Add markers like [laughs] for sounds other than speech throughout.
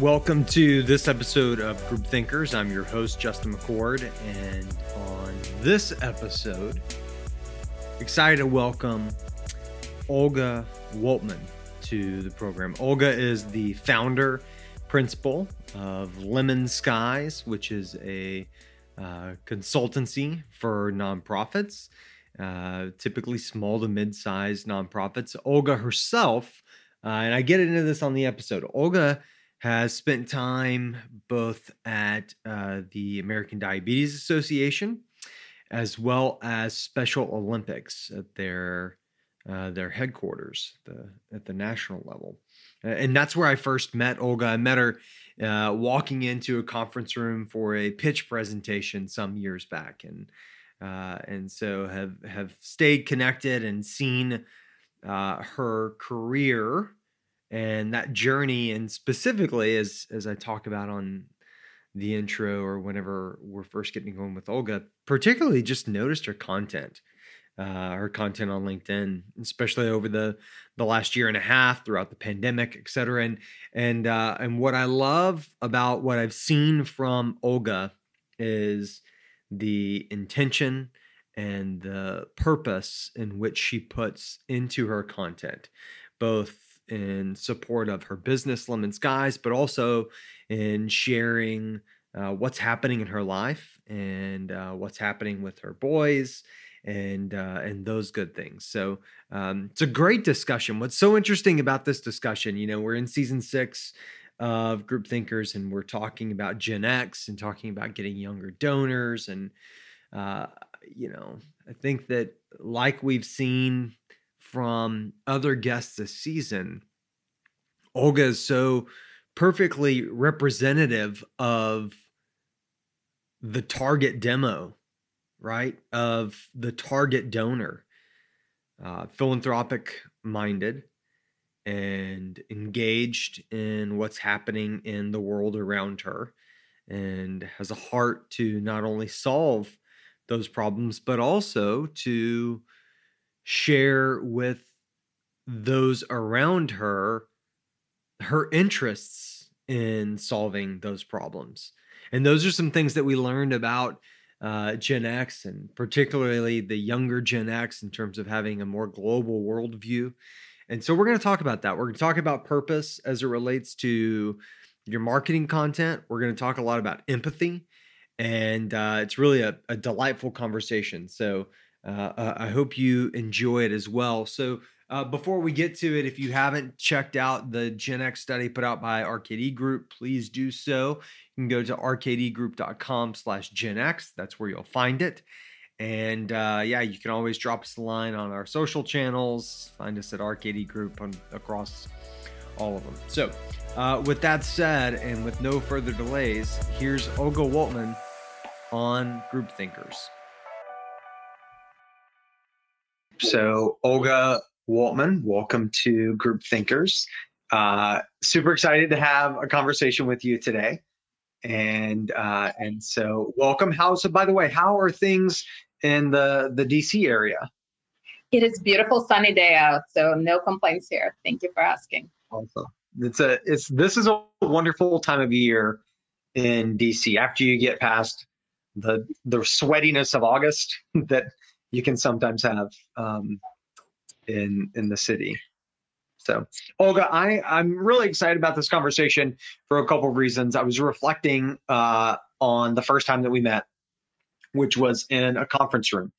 Welcome to this episode of Groupthinkers. I'm your host, Justin McCord, and on this episode, excited to welcome Olga Woltman to the program. Olga is the founder, principal of LemonSkies, which is a uh, consultancy for nonprofits, uh, typically small to mid sized nonprofits. Olga herself, uh, and I get into this on the episode, Olga has spent time both at uh, the American Diabetes Association as well as Special Olympics at their uh, their headquarters the, at the national level. And that's where I first met Olga. I met her uh, walking into a conference room for a pitch presentation some years back, and uh, and so have have stayed connected and seen uh, her career and that journey and specifically as as i talk about on the intro or whenever we're first getting going with olga particularly just noticed her content uh, her content on linkedin especially over the the last year and a half throughout the pandemic et cetera and and uh, and what i love about what i've seen from olga is the intention and the purpose in which she puts into her content both in support of her business, LemonSkies, but also in sharing uh, what's happening in her life and uh, what's happening with her boys and uh, and those good things. So um, it's a great discussion. What's so interesting about this discussion, you know, we're in season six of Groupthinkers, and we're talking about Gen X and talking about getting younger donors, and uh, you know, I think that like we've seen from other guests this season, Olga is so perfectly representative of the target demo, right? Of the target donor, uh, philanthropic minded and engaged in what's happening in the world around her and has a heart to not only solve those problems, but also to share with those around her her interests in solving those problems. And those are some things that we learned about uh, Gen X and particularly the younger Gen X in terms of having a more global worldview. And so we're going to talk about that. We're going to talk about purpose as it relates to your marketing content. We're going to talk a lot about empathy. And uh, it's really a, a delightful conversation. So uh, I hope you enjoy it as well. So, uh, before we get to it, if you haven't checked out the Gen X study put out by RKD Group, please do so. You can go to rkdgroup.com slash Gen X. That's where you'll find it. And uh, yeah, you can always drop us a line on our social channels. Find us at RKD Group on, across all of them. So, uh, with that said, and with no further delays, here's Olga Woltman on Groupthinkers. So, Olga Woltman, welcome to Groupthinkers. Uh, super excited to have a conversation with you today. And uh, and so, welcome. How so? By the way, how are things in the the DC area? It is beautiful, sunny day out, so no complaints here. Thank you for asking. Awesome. It's a it's this is a wonderful time of year in DC after you get past the the sweatiness of August [laughs] that you can sometimes have um, in in the city. So, Olga, I I'm really excited about this conversation for a couple of reasons. I was reflecting uh, on the first time that we met, which was in a conference room,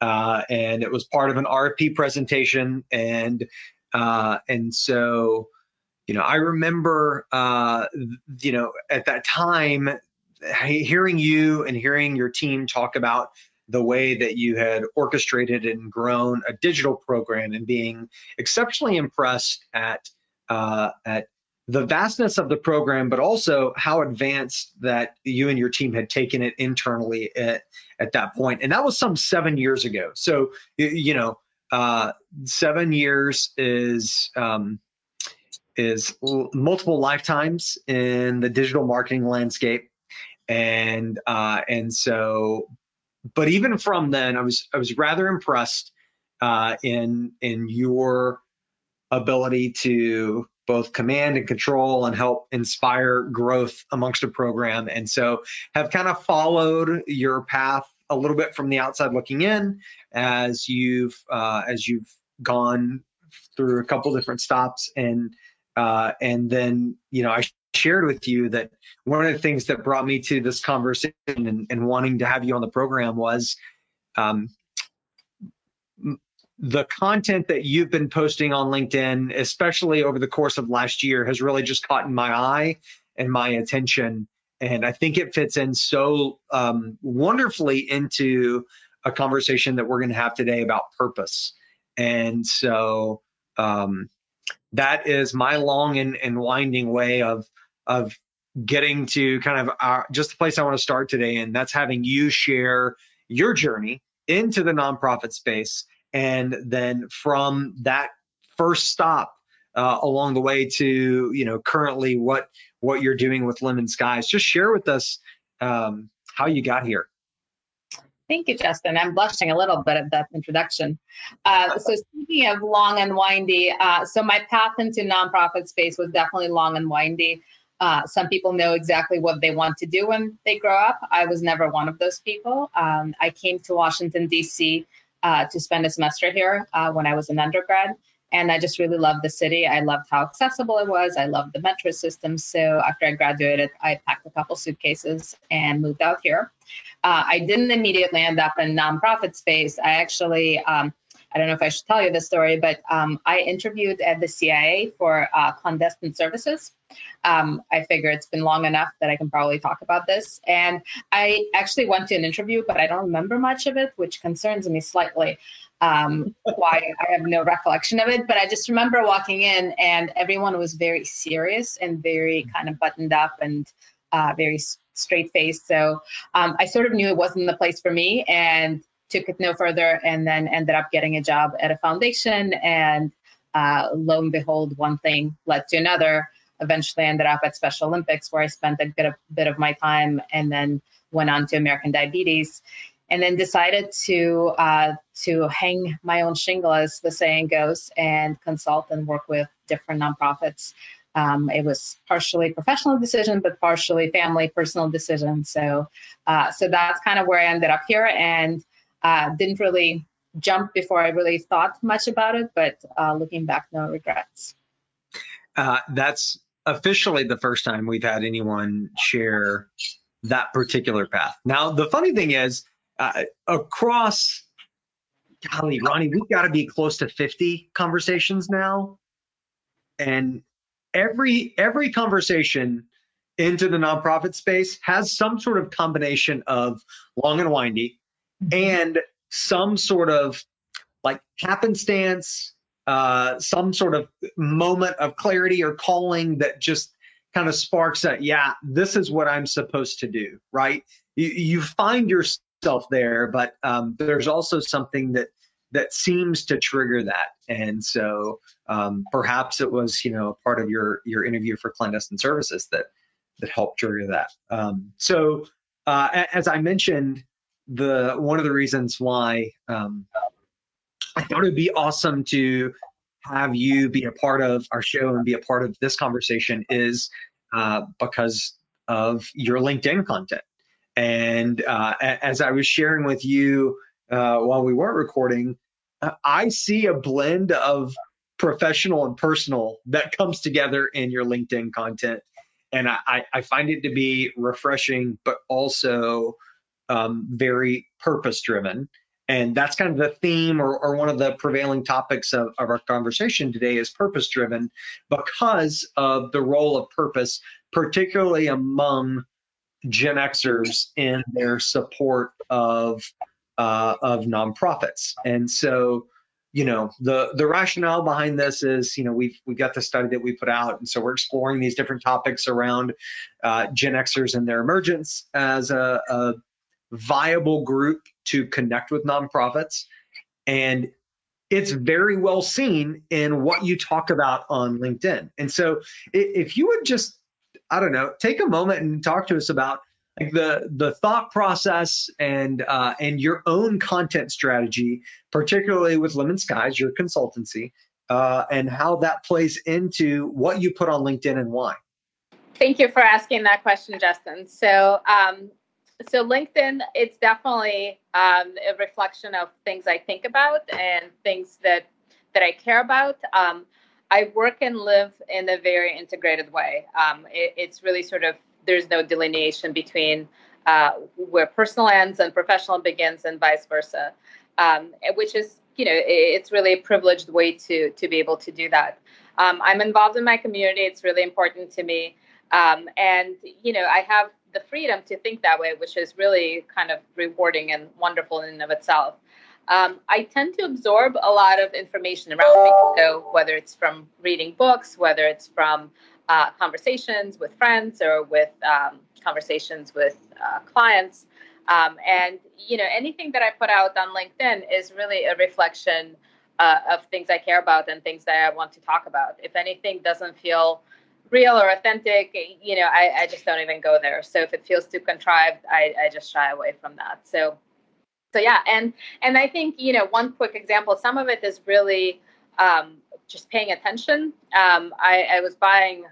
uh, and it was part of an RFP presentation, and uh, and so, you know, I remember, uh, you know, at that time, hearing you and hearing your team talk about the way that you had orchestrated and grown a digital program and being exceptionally impressed at uh, at the vastness of the program, but also how advanced that you and your team had taken it internally at, at that point. And that was some seven years ago. So, you know, uh, seven years is um, is multiple lifetimes in the digital marketing landscape. And uh, and so but even from then, I was I was rather impressed uh, in in your ability to both command and control and help inspire growth amongst a program. And so have kind of followed your path a little bit from the outside looking in as you've uh, as you've gone through a couple different stops and uh, and then you know I shared with you that one of the things that brought me to this conversation and, and wanting to have you on the program was um, the content that you've been posting on LinkedIn, especially over the course of last year, has really just caught my eye and my attention. And I think it fits in so um, wonderfully into a conversation that we're going to have today about purpose. And so um, that is my long and, and winding way of of getting to kind of our, just the place I want to start today, and that's having you share your journey into the nonprofit space and then from that first stop uh, along the way to you know currently what what you're doing with LemonSkies just share with us um, how you got here Thank you, Justin. I'm blushing a little bit at that introduction. Uh, [laughs] so, speaking of long and windy, uh, so my path into nonprofit space was definitely long and windy. Uh, some people know exactly what they want to do when they grow up. I was never one of those people. Um, I came to Washington, D.C uh, to spend a semester here uh, when I was an undergrad. And I just really loved the city. I loved how accessible it was. I loved the metro system. So after I graduated, I packed a couple suitcases and moved out here. Uh, I didn't immediately end up in nonprofit space. I actually um, I don't know if I should tell you this story, but um, I interviewed at the CIA for uh, clandestine services. Um, I figure it's been long enough that I can probably talk about this. And I actually went to an interview, but I don't remember much of it, which concerns me slightly. Um, why I have no recollection of it, but I just remember walking in and everyone was very serious and very kind of buttoned up and uh, very straight faced. So um, I sort of knew it wasn't the place for me. And took it no further and then ended up getting a job at a foundation. And uh, lo and behold, one thing led to another. Eventually ended up at Special Olympics where I spent a bit of, bit of my time and then went on to American Diabetes and then decided to uh, to hang my own shingle, as the saying goes, and consult and work with different nonprofits. Um, it was partially professional decision, but partially family, personal decision. So, uh, so that's kind of where I ended up here, and uh, didn't really jump before I really thought much about it, but uh, looking back, no regrets. Uh, that's officially the first time we've had anyone share that particular path. Now, the funny thing is, uh, across, golly, Ronnie, we've got to be close to 50 conversations now. And every every conversation into the nonprofit space has some sort of combination of long and windy and some sort of like happenstance, uh, some sort of moment of clarity or calling that just kind of sparks that, yeah, this is what I'm supposed to do, right? You, you find yourself there, but um, there's also something that that seems to trigger that. And so um, perhaps it was, you know, part of your your interview for clandestine services that that helped trigger that. Um, so uh, as I mentioned, the one of the reasons why um, I thought it would be awesome to have you be a part of our show and be a part of this conversation is uh, because of your LinkedIn content. And uh, as I was sharing with you uh, while we weren't recording, uh, I see a blend of professional and personal that comes together in your LinkedIn content. And I, I find it to be refreshing, but also um, very purpose driven. And that's kind of the theme or, or one of the prevailing topics of, of our conversation today is purpose driven because of the role of purpose, particularly among Gen Xers in their support of uh, of nonprofits. And so, you know, the the rationale behind this is, you know, we've we got the study that we put out, and so we're exploring these different topics around uh, Gen Xers and their emergence as a, a viable group to connect with nonprofits. And it's very well seen in what you talk about on LinkedIn. And so if you would just, I don't know, take a moment and talk to us about like the the thought process and uh, and your own content strategy, particularly with LemonSkies, your consultancy, uh, and how that plays into what you put on LinkedIn and why. Thank you for asking that question, Justin. So, um, so LinkedIn, it's definitely um, a reflection of things I think about and things that that I care about. Um, I work and live in a very integrated way. Um, it, it's really sort of there's no delineation between uh, where personal ends and professional begins, and vice versa, um, which is you know it's really a privileged way to to be able to do that. Um, I'm involved in my community; it's really important to me, um, and you know I have the freedom to think that way, which is really kind of rewarding and wonderful in and of itself. Um, I tend to absorb a lot of information around me. So whether it's from reading books, whether it's from uh, conversations with friends or with um, conversations with uh, clients, um, and you know anything that I put out on LinkedIn is really a reflection uh, of things I care about and things that I want to talk about. If anything doesn't feel real or authentic, you know, I, I just don't even go there. So if it feels too contrived, I, I just shy away from that. So so yeah and and i think you know one quick example some of it is really um, just paying attention um, I, I, was buying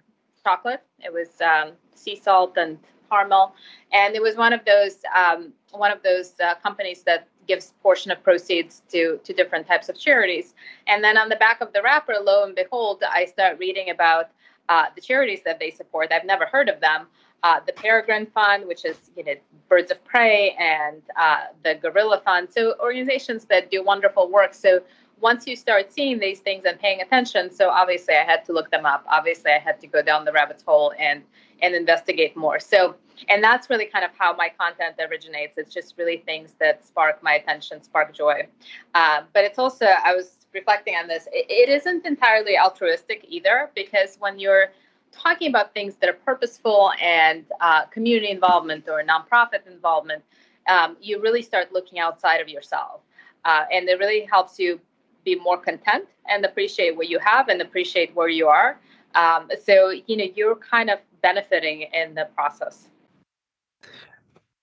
chocolate it was um, sea salt and caramel and it was one of those um, one of those uh, companies that gives portion of proceeds to to different types of charities and then on the back of the wrapper lo and behold i start reading about uh, the charities that they support i've never heard of them uh, the Peregrine Fund, which is you know Birds of Prey, and uh, the Gorilla Fund. So organizations that do wonderful work. So once you start seeing these things and paying attention, so obviously I had to look them up. Obviously I had to go down the rabbit hole and and investigate more. So and that's really kind of how my content originates. It's just really things that spark my attention, spark joy. Uh, but it's also I was reflecting on this. It, it isn't entirely altruistic either because when you're talking about things that are purposeful and uh, community involvement or nonprofit involvement, um, you really start looking outside of yourself. Uh, and it really helps you be more content and appreciate what you have and appreciate where you are. Um, so, you know, you're kind of benefiting in the process.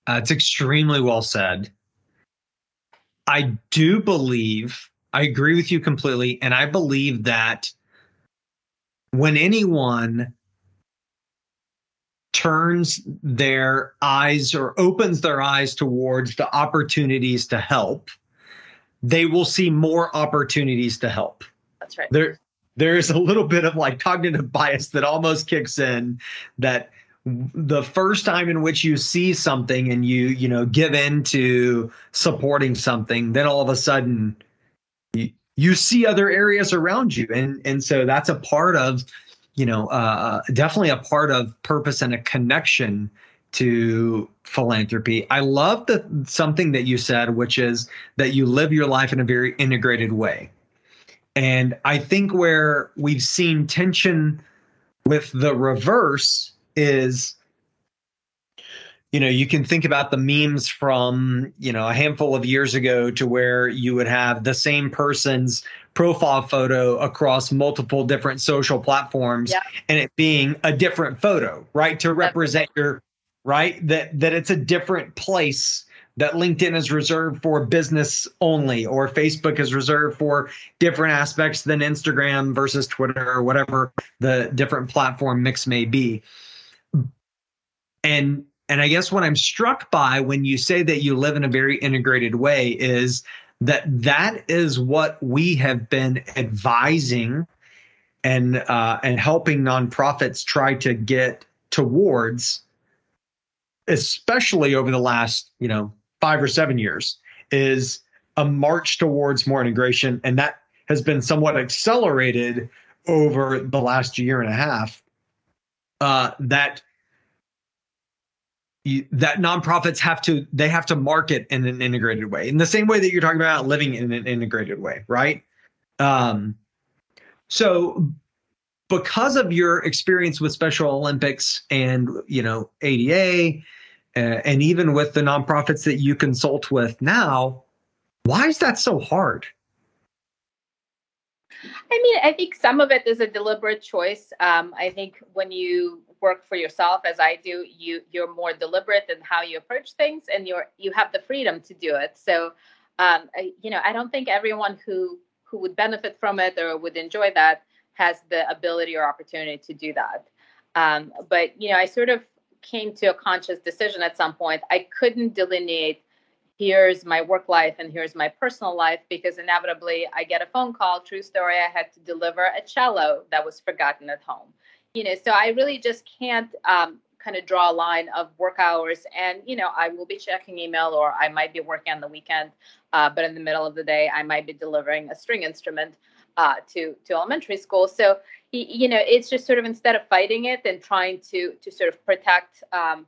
Uh, it's extremely well said. I do believe, I agree with you completely. And I believe that when anyone turns their eyes or opens their eyes towards the opportunities to help, they will see more opportunities to help. That's right. There there's a little bit of like cognitive bias that almost kicks in that the first time in which you see something and you you know give in to supporting something then all of a sudden you, see other areas around you. And and so that's a part of you know uh, definitely a part of purpose and a connection to philanthropy. I love the something that you said which is that you live your life in a very integrated way. And i think where we've seen tension with the reverse is you know you can think about the memes from you know a handful of years ago to where you would have the same person's profile photo across multiple different social platforms yeah. and it being a different photo right to represent your right that that it's a different place that LinkedIn is reserved for business only or Facebook is reserved for different aspects than Instagram versus Twitter or whatever the different platform mix may be and and I guess what I'm struck by when you say that you live in a very integrated way is that that is what we have been advising and uh, and helping nonprofits try to get towards, especially over the last you know five or seven years, is a march towards more integration, and that has been somewhat accelerated over the last year and a half. Uh, that that nonprofits have to they have to market in an integrated way. In the same way that you're talking about living in an integrated way right? Um so because of your experience with special olympics and you know ada uh, and even with the nonprofits that you consult with now why is that so hard? I mean, I think some of it is a deliberate choice. Um, I think when you work for yourself, as I do, you you're more deliberate in how you approach things, and you're you have the freedom to do it. So, um, I, you know, I don't think everyone who who would benefit from it or would enjoy that has the ability or opportunity to do that. Um, but you know, I sort of came to a conscious decision at some point. I couldn't delineate here's my work life and here's my personal life because inevitably I get a phone call. True story, I had to deliver a cello that was forgotten at home. You know, so I really just can't um, kind of draw a line of work hours. And you know, I will be checking email or I might be working on the weekend, uh, but in the middle of the day, I might be delivering a string instrument uh, to to elementary school. So you know, it's just sort of instead of fighting it and trying to to sort of protect um,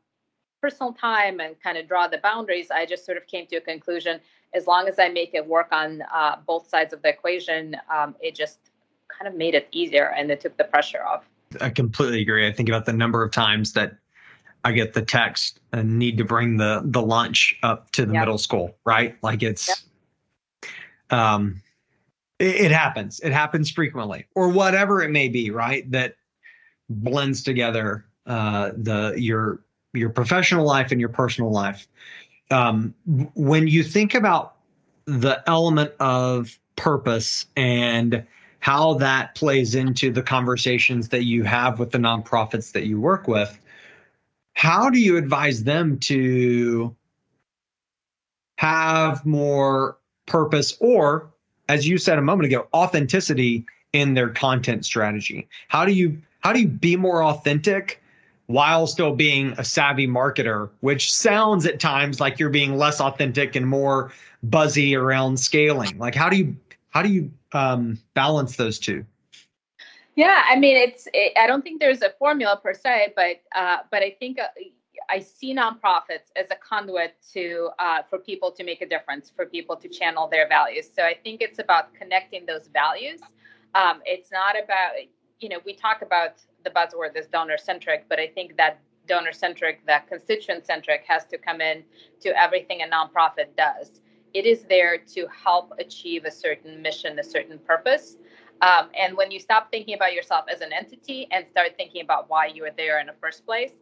personal time and kind of draw the boundaries, I just sort of came to a conclusion. As long as I make it work on uh, both sides of the equation, um, it just kind of made it easier and it took the pressure off. I completely agree. I think about the number of times that I get the text and need to bring the the lunch up to the yep. middle school, right? Like it's yep. um it, it happens. It happens frequently. Or whatever it may be, right? That blends together uh the your your professional life and your personal life. Um, when you think about the element of purpose and how that plays into the conversations that you have with the nonprofits that you work with, how do you advise them to have more purpose or, as you said a moment ago, authenticity in their content strategy? How do you how do you be more authentic while still being a savvy marketer, which sounds at times like you're being less authentic and more buzzy around scaling. Like how do you how do you um, balance those two? Yeah, I mean, it's. It, I don't think there's a formula per se, but uh, but I think uh, I see nonprofits as a conduit to uh, for people to make a difference, for people to channel their values. So I think it's about connecting those values. Um, it's not about you know we talk about the buzzword is donor centric, but I think that donor centric, that constituent centric has to come in to everything a nonprofit does. It is there to help achieve a certain mission, a certain purpose. Um, and when you stop thinking about yourself as an entity and start thinking about why you are there in the first place,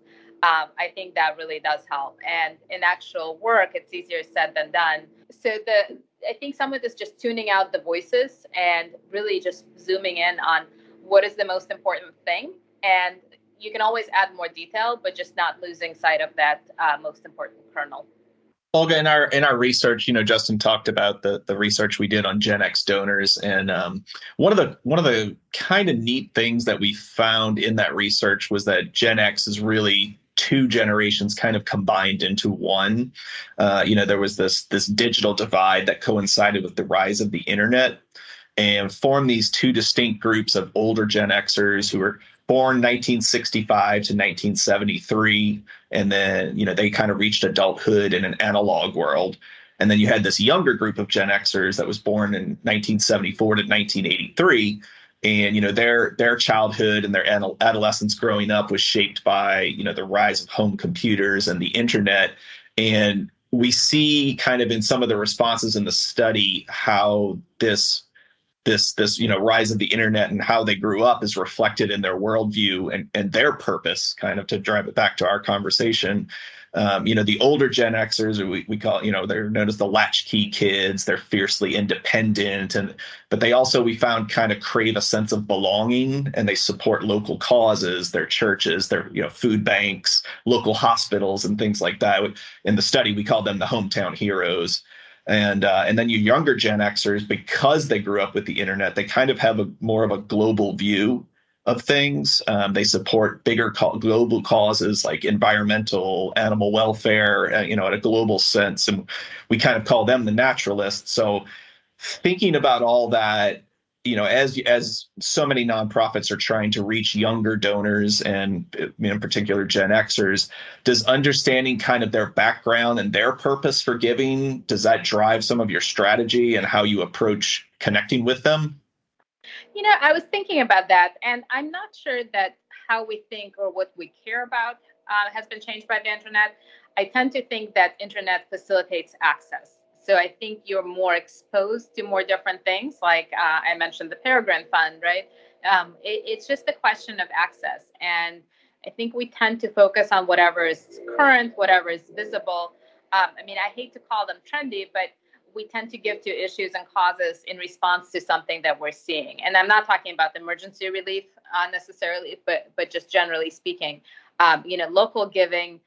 um, I think that really does help. And in actual work, it's easier said than done. So the I think some of this just tuning out the voices and really just zooming in on what is the most important thing and you can always add more detail, but just not losing sight of that uh, most important kernel. Olga, in our in our research, you know, Justin talked about the the research we did on Gen X donors, and um, one of the one of the kind of neat things that we found in that research was that Gen X is really two generations kind of combined into one. Uh, you know, there was this this digital divide that coincided with the rise of the internet, and formed these two distinct groups of older Gen Xers who were born 1965 to 1973 and then you know they kind of reached adulthood in an analog world. And then you had this younger group of gen xers that was born in 1974 to 1983 and you know their their childhood and their adolescence growing up was shaped by you know the rise of home computers and the internet. And we see kind of in some of the responses in the study how this this this you know rise of the internet and how they grew up is reflected in their worldview and and their purpose kind of to drive it back to our conversation. Um, you know the older gen xers we, we call you know they're known as the latchkey kids. They're fiercely independent and but they also we found kind of crave a sense of belonging and they support local causes their churches their you know food banks local hospitals and things like that. In the study we call them the hometown heroes and uh, and then you younger Gen Xers, because they grew up with the internet, they kind of have a more of a global view of things. Um, they support bigger co- global causes like environmental, animal welfare, uh, you know, at a global sense, and we kind of call them the naturalists. So thinking about all that you know, as as so many nonprofits are trying to reach younger donors and in particular Gen Xers, does understanding kind of their background and their purpose for giving does that drive some of your strategy and how you approach connecting with them? You know, I was thinking about that, and I'm not sure that how we think or what we care about uh, has been changed by the internet. I tend to think that internet facilitates access so I think you're more exposed to more different things. Like uh, I mentioned, the Peregrine Fund, right? Um, it, it's just a question of access. And I think we tend to focus on whatever is current, whatever is visible. Um, I mean, I hate to call them trendy, but we tend to give to issues and causes in response to something that we're seeing. And I'm not talking about the emergency relief uh, necessarily, but but just generally speaking, um, you know, local giving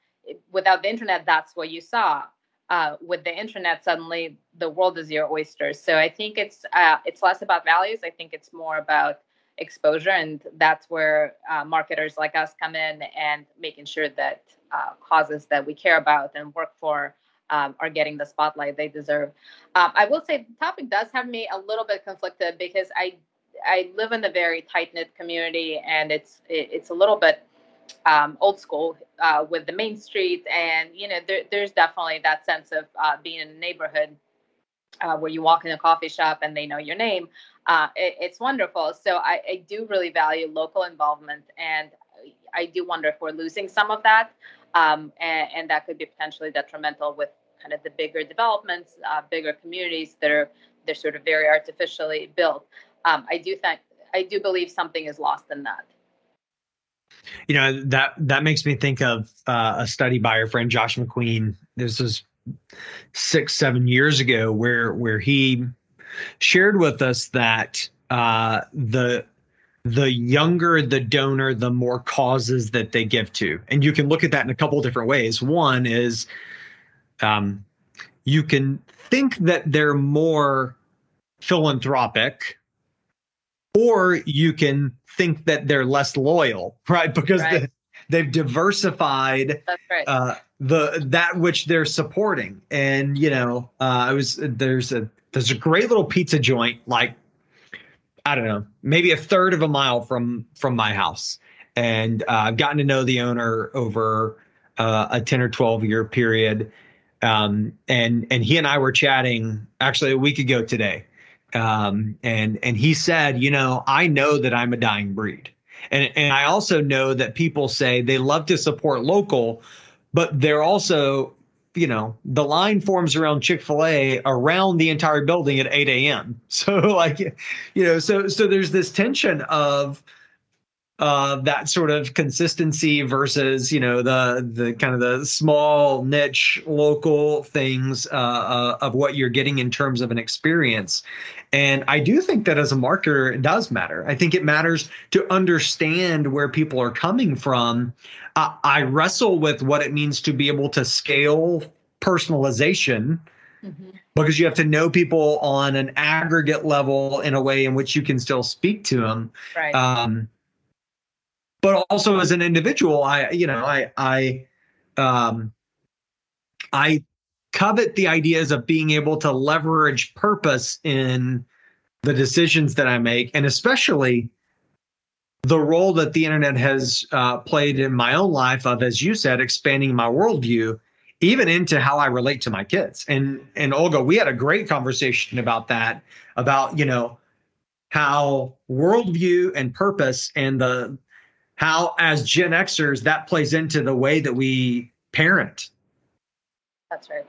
without the internet, that's what you saw. Uh, with the internet, suddenly the world is your oyster. So I think it's uh, it's less about values. I think it's more about exposure, and that's where uh, marketers like us come in and making sure that uh, causes that we care about and work for um, are getting the spotlight they deserve. Um, I will say the topic does have me a little bit conflicted because I I live in a very tight knit community, and it's it, it's a little bit um, old school uh, with the main street, and you know there, there's definitely that sense of uh, being in a neighborhood uh, where you walk in a coffee shop and they know your name. Uh, it, it's wonderful. So I, I, do really value local involvement, and I do wonder if we're losing some of that, um, and, and, that could be potentially detrimental with kind of the bigger developments, uh, bigger communities that are they're sort of very artificially built. Um, I do think I do believe something is lost in that. You know that that makes me think of uh, a study by our friend Josh McQueen. This was six seven years ago, where where he shared with us that uh, the the younger the donor, the more causes that they give to, and you can look at that in a couple different ways. One is um, you can think that they're more philanthropic or you can think that they're less loyal, [laughs] right? Because right. They, have diversified right. uh, the that which they're supporting. And you know, uh, I was there's a there's a great little pizza joint like I don't know, maybe a third of a mile from from my house, and uh, I've gotten to know the owner over uh, a ten or twelve year period. Um, and and he and I were chatting actually a week ago today, um, and and he said, you know, I know that I'm a dying breed, and and I also know that people say they love to support local, but they're also, you know, the line forms around Chick Fil A around the entire building at 8 a.m. [laughs] So like, you know, so so there's this tension of uh, that sort of consistency versus you know the the kind of the small niche local things uh, uh, of what you're getting in terms of an experience. And i do think that as a marketer it does matter. I think it matters to understand where people are coming from. I wrestle with what it means to be able to scale personalization mm-hmm. because you have to know people on an aggregate level in a way in which you can still speak to them right. Um, but also as an individual, I you know I I um, I covet the ideas of being able to leverage purpose in the decisions that I make, and especially the role that the internet has uh, played in my own life of, as you said, expanding my worldview, even into how I relate to my kids. And and Olga, we had a great conversation about that, about you know how worldview and purpose and the how as Gen Xers that plays into the way that we parent. That's right.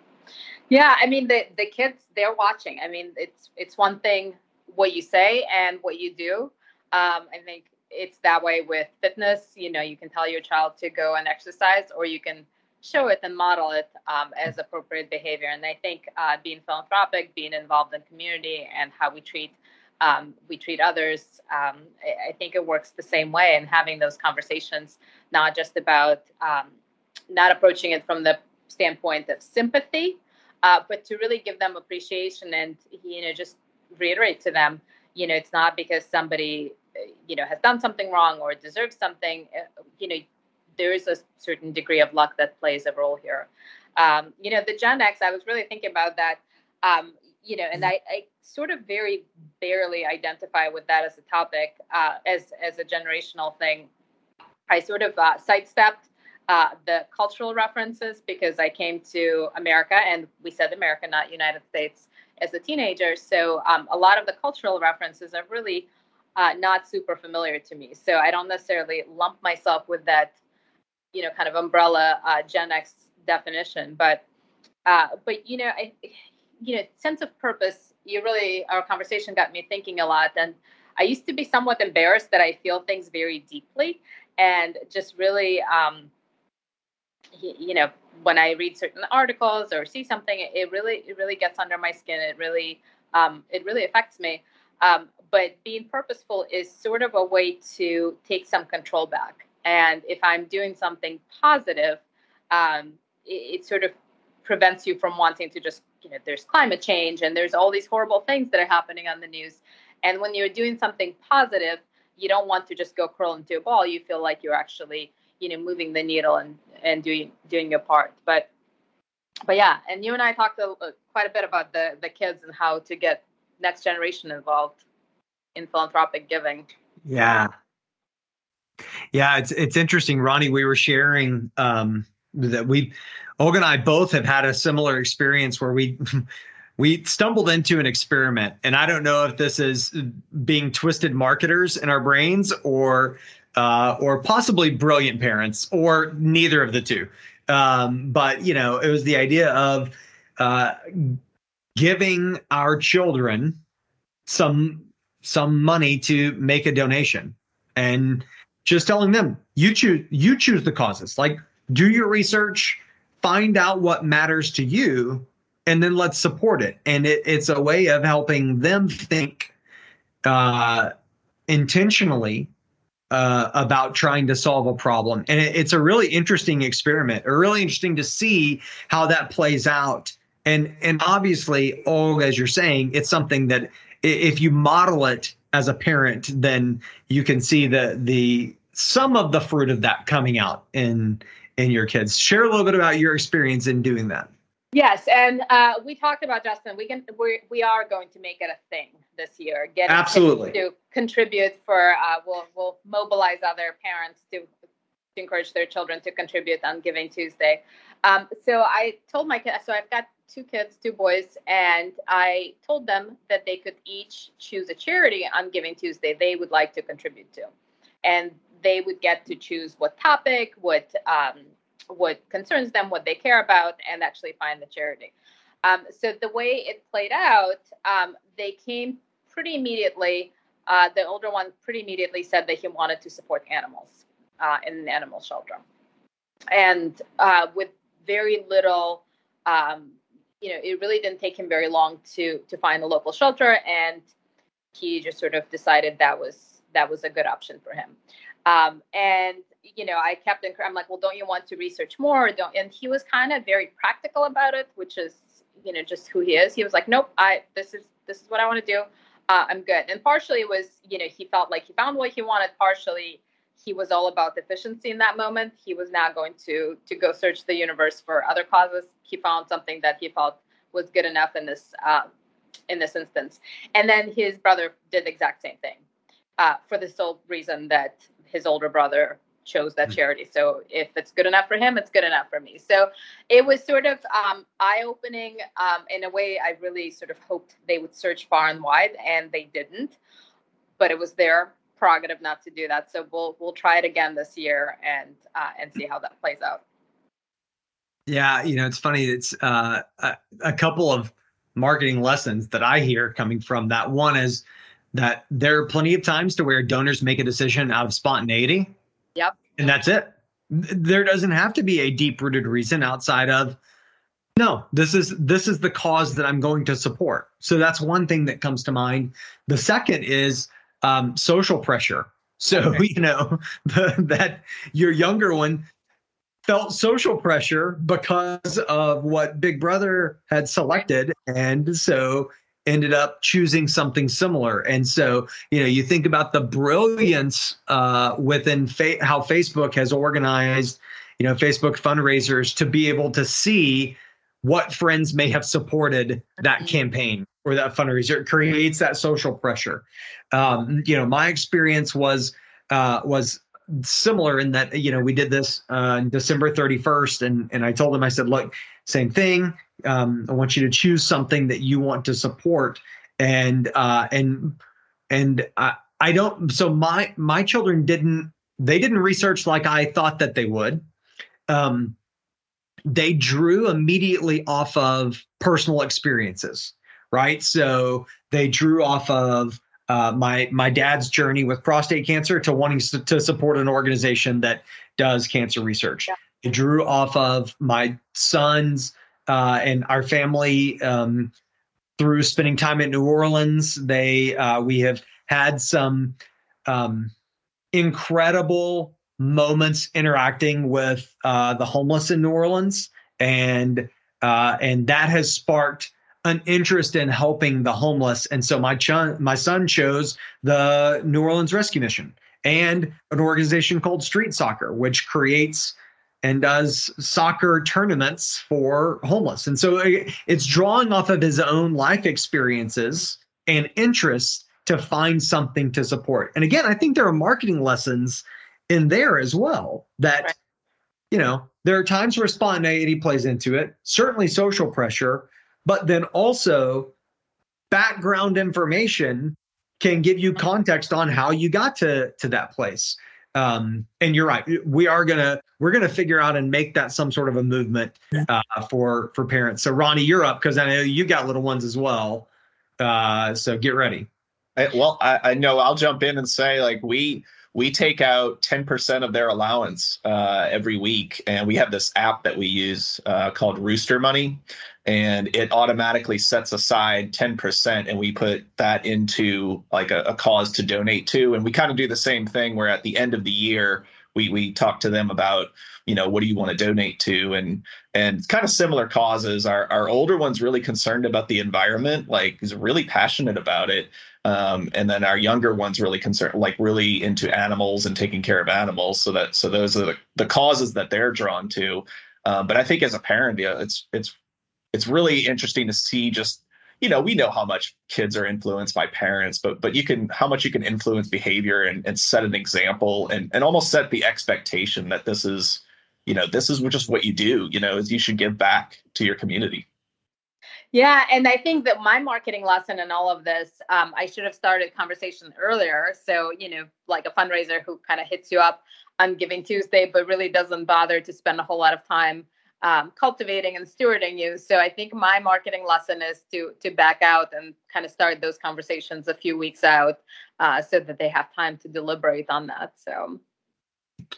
Yeah, I mean the the kids they're watching. I mean it's it's one thing what you say and what you do. Um, I think it's that way with fitness. You know, you can tell your child to go and exercise, or you can show it and model it um, as appropriate behavior. And I think uh, being philanthropic, being involved in community, and how we treat um, we treat others. Um, I, I, think it works the same way, and having those conversations, not just about um, not approaching it from the standpoint of sympathy, uh, but to really give them appreciation and you know just reiterate to them, you know, it's not because somebody you know has done something wrong or deserves something. Uh, you know, there is a certain degree of luck that plays a role here. Um, you know, the Gen X. I was really thinking about that. Um, you know, and I, I sort of very barely identify with that as a topic, uh, as as a generational thing. I sort of uh, sidestepped uh, the cultural references because I came to America, and we said America, not United States, as a teenager. So um, a lot of the cultural references are really uh, not super familiar to me. So I don't necessarily lump myself with that, you know, kind of umbrella uh, Gen X definition. But uh, but you know, I you know, sense of purpose, you really, our conversation got me thinking a lot. And I used to be somewhat embarrassed that I feel things very deeply and just really, um, you know, when I read certain articles or see something, it really it really gets under my skin. It really um, it really affects me. Um, but being purposeful is sort of a way to take some control back. And if I'm doing something positive, um, it, it, sort of prevents you from wanting to just, you know, there's climate change and there's all these horrible things that are happening on the news. And when you're doing something positive, you don't want to just go curl into a ball. You feel like you're actually, you know, moving the needle and, and doing doing your part. But but yeah, and you and I talked a, quite a bit about the the kids and how to get next generation involved in philanthropic giving. Yeah. Yeah, it's it's interesting, Ronnie. We were sharing um, that we, Olga and I both have had a similar experience where we [laughs] we stumbled into an experiment, and I don't know if this is being twisted marketers in our brains or uh, or possibly brilliant parents or neither of the two. Um, but you know, it was the idea of uh, giving our children some some money to make a donation and just telling them you choose you choose the causes like do your research find out what matters to you and then let's support it. And it, it's a way of helping them think uh, intentionally uh, about trying to solve a problem. And it, it's a really interesting experiment or really interesting to see how that plays out. And and obviously oh as you're saying it's something that if you model it as a parent, then you can see the the some of the fruit of that coming out in in your kids. Share a little bit about your experience in doing that. Yes, and uh, we talked about Justin. We can we we are going to make it a thing this year. Get absolutely to contribute for. Uh, we'll we'll mobilize other parents to to encourage their children to contribute on Giving Tuesday. Um, so I told my kids. So I've got two kids, two boys, and I told them that they could each choose a charity on Giving Tuesday they would like to contribute to, and they would get to choose what topic, what um, what concerns them, what they care about, and actually find the charity. Um, so the way it played out, um, they came pretty immediately. Uh, the older one pretty immediately said that he wanted to support animals uh, in an animal shelter, and uh, with very little um, you know, it really didn't take him very long to to find a local shelter, and he just sort of decided that was that was a good option for him. Um, and you know, I kept I'm like, well, don't you want to research more? Don't and he was kind of very practical about it, which is you know just who he is. He was like, nope, I this is this is what I want to do. Uh, I'm good. And partially it was you know he felt like he found what he wanted. Partially he was all about efficiency in that moment. He was now going to to go search the universe for other causes. He found something that he felt was good enough in this uh, in this instance. And then his brother did the exact same thing uh, for the sole reason that his older brother chose that hmm. charity. So if it's good enough for him, it's good enough for me. So it was sort of um, eye opening um, in a way. I really sort of hoped they would search far and wide, and they didn't. But it was their prerogative not to do that. So we'll we'll try it again this year and uh, and see how that plays out. Yeah, you know, it's funny. It's uh, a, a couple of marketing lessons that I hear coming from that. One is that there are plenty of times to where donors make a decision out of spontaneity. Yep. And that's it. There doesn't have to be a deep rooted reason outside of no, this is this is the cause that I'm going to support. So that's one thing that comes to mind. The second is um, social pressure. So okay. [laughs] you know the, that your younger one felt social pressure because of what Big Brother had selected, and so ended up choosing something similar. And so you know you think about the brilliance uh, within fa- how Facebook has organized you know Facebook fundraisers to be able to see what friends may have supported that mm-hmm. campaign or that fundraiser. It creates that social pressure. Um, you know, my experience was uh, was similar in that you know we did this uh, December 31st, and and I told them I said, look, same thing. Um, I want you to choose something that you want to support, and uh, and and I I don't. So my my children didn't they didn't research like I thought that they would. Um, they drew immediately off of personal experiences, right? So they drew off of uh, my my dad's journey with prostate cancer to wanting to, to support an organization that does cancer research. Yeah. it drew off of my sons uh, and our family um, through spending time at New Orleans. They uh, we have had some um, incredible moments interacting with uh, the homeless in New Orleans, and uh, and that has sparked an interest in helping the homeless. And so my my son chose the New Orleans Rescue Mission and an organization called Street Soccer, which creates and does soccer tournaments for homeless. And so it's drawing off of his own life experiences and interests to find something to support. And again, I think there are marketing lessons in there as well that, right. you know, there are times where spontaneity plays into it, certainly social pressure, but then also background information can give you context on how you got to to that place um, and you're right. We are gonna we're gonna figure out and make that some sort of a movement uh, for for parents. So ronnie you're up because i know you got little ones as well. Uh, so get ready. I, well I, I know i'll jump in and say like we we take out 10% of their allowance uh, every week. And we have this app that we use uh, called rooster money. And it automatically sets aside 10% and we put that into like a, a cause to donate to. And we kind of do the same thing where at the end of the year we we talk to them about you know what do you want to donate to? And and kind of similar causes. Our our older one's really concerned about the environment like is really passionate about it um, and then our younger one's really concerned like really into animals and taking care of animals. So that so those are the, the causes that they're drawn to. Um, but i think as a parent yeah, it's it's it's really interesting to see just you know we know how much kids are influenced by parents but but you can how much you can influence behavior and, and set an example and and almost set the expectation that this is you know this is just what you do you know is you should give back to your community yeah and i think that my marketing lesson in all of this um, i should have started conversation earlier so you know like a fundraiser who kind of hits you up on giving tuesday but really doesn't bother to spend a whole lot of time um, cultivating and stewarding you. So I think my marketing lesson is to to back out and kind of start those conversations a few weeks out, uh, so that they have time to deliberate on that. So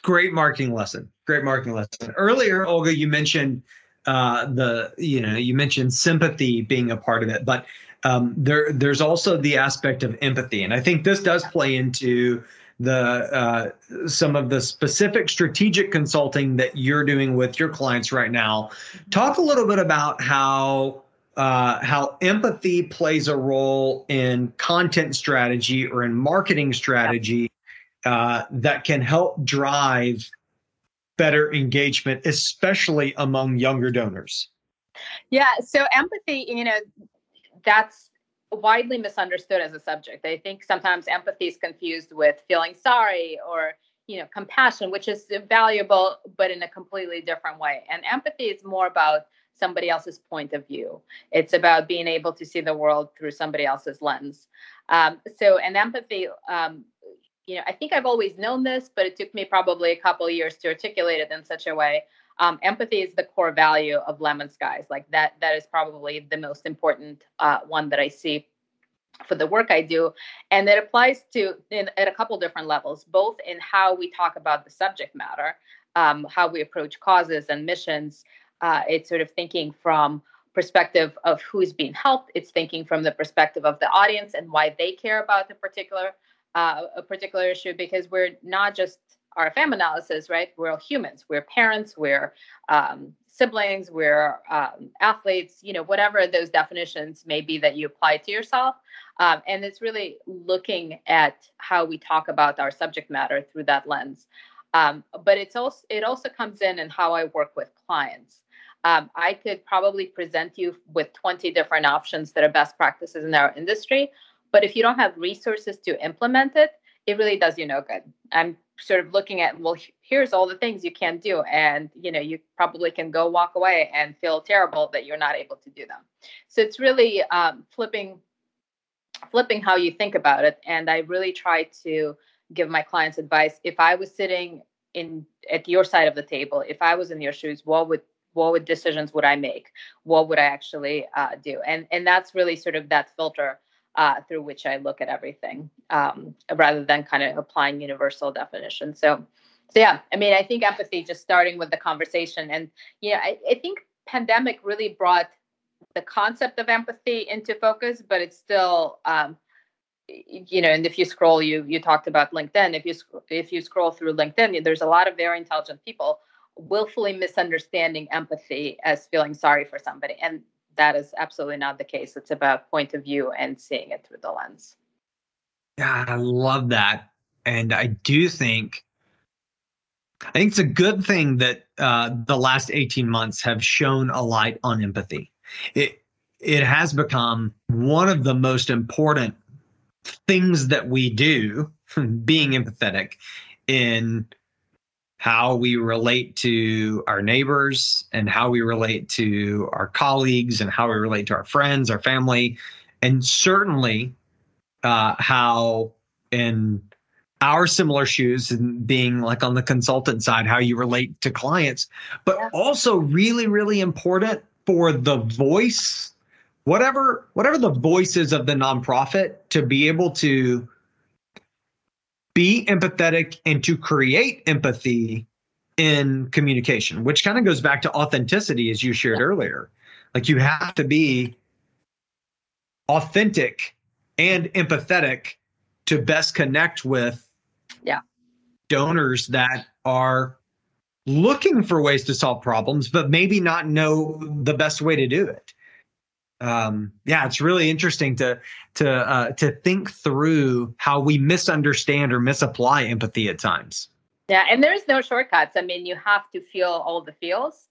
great marketing lesson. Great marketing lesson. Earlier, Olga, you mentioned uh, the you know you mentioned sympathy being a part of it, but um, there there's also the aspect of empathy, and I think this does play into the uh, some of the specific strategic consulting that you're doing with your clients right now. Talk a little bit about how uh, how empathy plays a role in content strategy or in marketing strategy uh, that can help drive better engagement, especially among younger donors. Yeah, so empathy, you know, that's widely misunderstood as a subject. I think sometimes empathy is confused with feeling sorry or you know compassion, which is valuable, but in a completely different way. And empathy is more about somebody else's point of view. It's about being able to see the world through somebody else's lens. Um, so, and empathy, um, you know, I think I've always known this, but it took me probably a couple years to articulate it in such a way. Um, empathy is the core value of LemonSkies. Like that, that is probably the most important uh, one that I see for the work I do, and it applies to in, at a couple different levels, both in how we talk about the subject matter, um, how we approach causes and missions. Uh, it's sort of thinking from perspective of who's being helped. It's thinking from the perspective of the audience and why they care about a particular uh, a particular issue because we're not just RFM analysis, right? We're all humans. We're parents. We're um, siblings. We're um, athletes. You know, whatever those definitions may be that you apply to yourself. Um, and it's really looking at how we talk about our subject matter through that lens. Um, but it's also it also comes in in how I work with clients. Um, I could probably present you with 20 different options that are best practices in our industry, but if you don't have resources to implement it, it really does you no good. I'm sort of looking at, well, here's all the things you can do. And, you know, you probably can go walk away and feel terrible that you're not able to do them. So it's really um, flipping, flipping how you think about it. And I really try to give my clients advice. If I was sitting in at your side of the table, if I was in your shoes, what would what would decisions would I make? What would I actually uh, do? And and that's really sort of that filter uh, through which I look at everything um, rather than kind of applying universal definitions. So So yeah, I mean, I think empathy just starting with the conversation, and you know, I, I think pandemic really brought the concept of empathy into focus, but it's still, um, you know, and if you scroll, you you talked about LinkedIn. If you if you scroll through LinkedIn, there's a lot of very intelligent people willfully misunderstanding empathy as feeling sorry for somebody, and that is absolutely not the case. It's about point of view and seeing it through the lens. Yeah, I love that, and I do think I think it's a good thing that uh, the last 18 months have shown a light on empathy. It it has become one of the most important things that we do, [laughs] being empathetic in how we relate to our neighbors and how we relate to our colleagues and how we relate to our friends, our family, and certainly uh, how in our similar shoes and being like on the consultant side, how you relate to clients, but also really, really important for the voice, whatever, whatever the voice is of the nonprofit to be able to be empathetic and to create empathy in communication, which kind of goes back to authenticity as you shared earlier. Like you have to be authentic and empathetic to best connect with yeah. donors that are looking for ways to solve problems but maybe not know the best way to do it um, yeah it's really interesting to to uh, to think through how we misunderstand or misapply empathy at times yeah and there's no shortcuts i mean you have to feel all the feels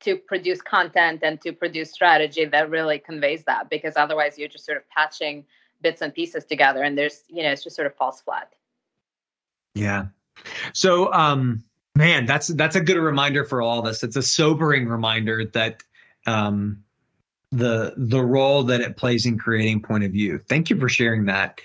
to produce content and to produce strategy that really conveys that because otherwise you're just sort of patching bits and pieces together and there's you know it's just sort of falls flat yeah. So, um, man, that's that's a good reminder for all of us. It's a sobering reminder that um, the the role that it plays in creating point of view. Thank you for sharing that.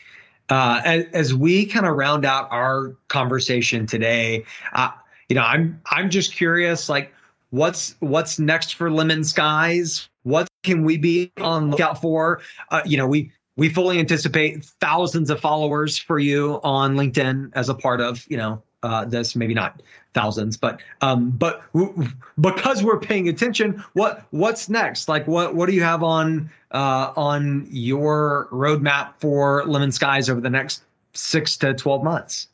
Uh, as, as we kind of round out our conversation today, uh, you know, I'm I'm just curious, like, what's what's next for LemonSkies? What can we be on lookout for? Uh, you know, we we fully anticipate thousands of followers for you on LinkedIn as a part of you know uh, this. Maybe not thousands, but um, but w- because we're paying attention, what what's next? Like what what do you have on uh, on your roadmap for LemonSkies over the next six to twelve months?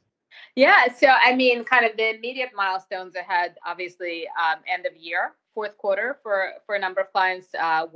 Yeah, so I mean, kind of the immediate milestones ahead. Obviously, um, end of year, fourth quarter for for a number of clients. Uh,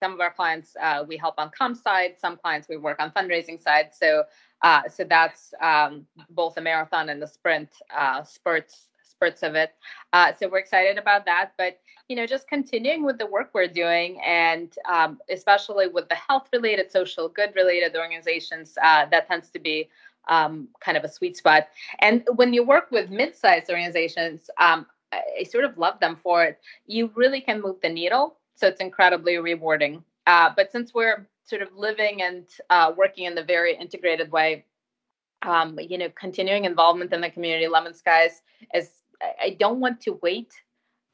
some of our clients uh, we help on comp side some clients we work on fundraising side. So uh, so that's um, both the marathon and the sprint uh, spurts spurts of it. Uh, so we're excited about that. But you know just continuing with the work we're doing and um, especially with the health related social good related organizations uh, that tends to be um, kind of a sweet spot. And when you work with mid-sized organizations um, I sort of love them for it. You really can move the needle so it's incredibly rewarding. Uh, but since we're sort of living and uh, working in the very integrated way, um, you know, continuing involvement in the community, LemonSkies, is I don't want to wait.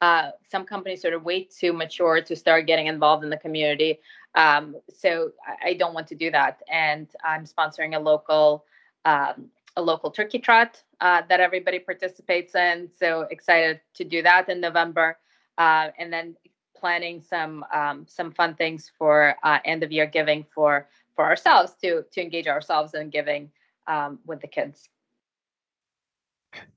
Uh, some companies sort of wait to mature to start getting involved in the community. Um, so I, don't want to do that. And I'm sponsoring a local um, a local turkey trot uh, that everybody participates in. So excited to do that in November. Uh, and then planning some um, some fun things for uh, end of year giving for for ourselves to to engage ourselves in giving um, with the kids.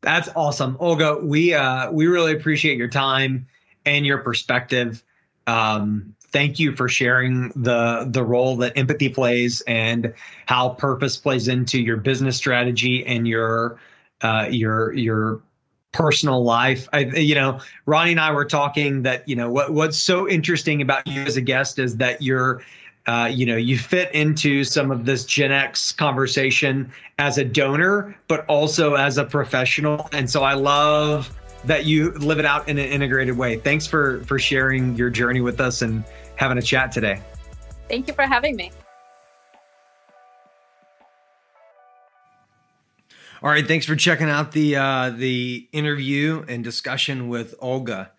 That's awesome, Olga. We uh, we really appreciate your time and your perspective. Um, thank you for sharing the the role that empathy plays and how purpose plays into your business strategy and your uh, your your personal life. I, you know, Ronnie and I were talking that, you know, what, what's so interesting about you as a guest is that you're, uh, you know, you fit into some of this Gen X conversation as a donor, but also as a professional. And so I love that you live it out in an integrated way. Thanks for for sharing your journey with us and having a chat today. Thank you for having me. All right, thanks for checking out the uh, the interview and discussion with Olga.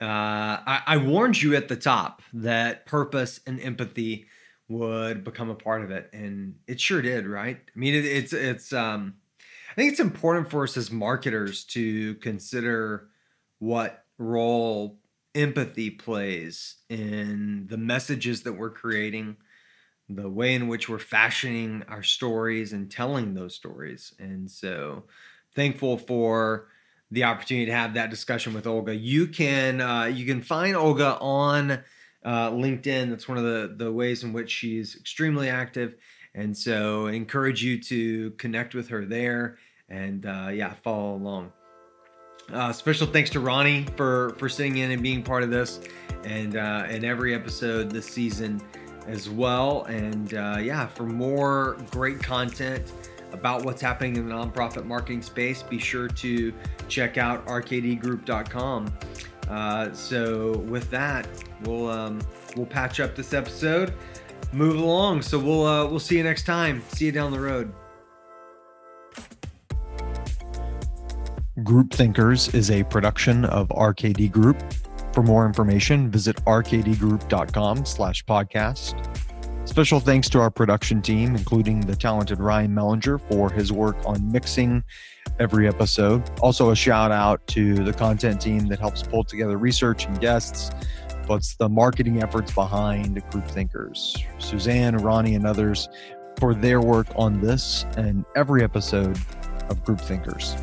Uh, I, I, warned you at the top that purpose and empathy would become a part of it, and it sure did. Right? I mean, it, it's it's. Um, I think it's important for us as marketers to consider what role empathy plays in the messages that we're creating, the way in which we're fashioning our stories and telling those stories. And so, thankful for the opportunity to have that discussion with Olga. You can uh, you can find Olga on uh, LinkedIn. That's one of the the ways in which she's extremely active. And so, encourage you to connect with her there and uh, yeah, follow along. Uh, special thanks to Ronnie for for sitting in and being part of this, and uh, in every episode this season as well. And uh, yeah, for more great content about what's happening in the nonprofit marketing space, be sure to check out rkdgroup.com. Uh, so with that, we'll um, we'll patch up this episode, move along. So we'll uh, we'll see you next time. See you down the road. Groupthinkers is a production of RKD Group. For more information, visit rkdgroup.com slash podcast. Special thanks to our production team, including the talented Ryan Mellinger for his work on mixing every episode. Also, a shout out to the content team that helps pull together research and guests, What's the marketing efforts behind Groupthinkers. Suzanne, Ronnie, and others for their work on this and every episode of Groupthinkers.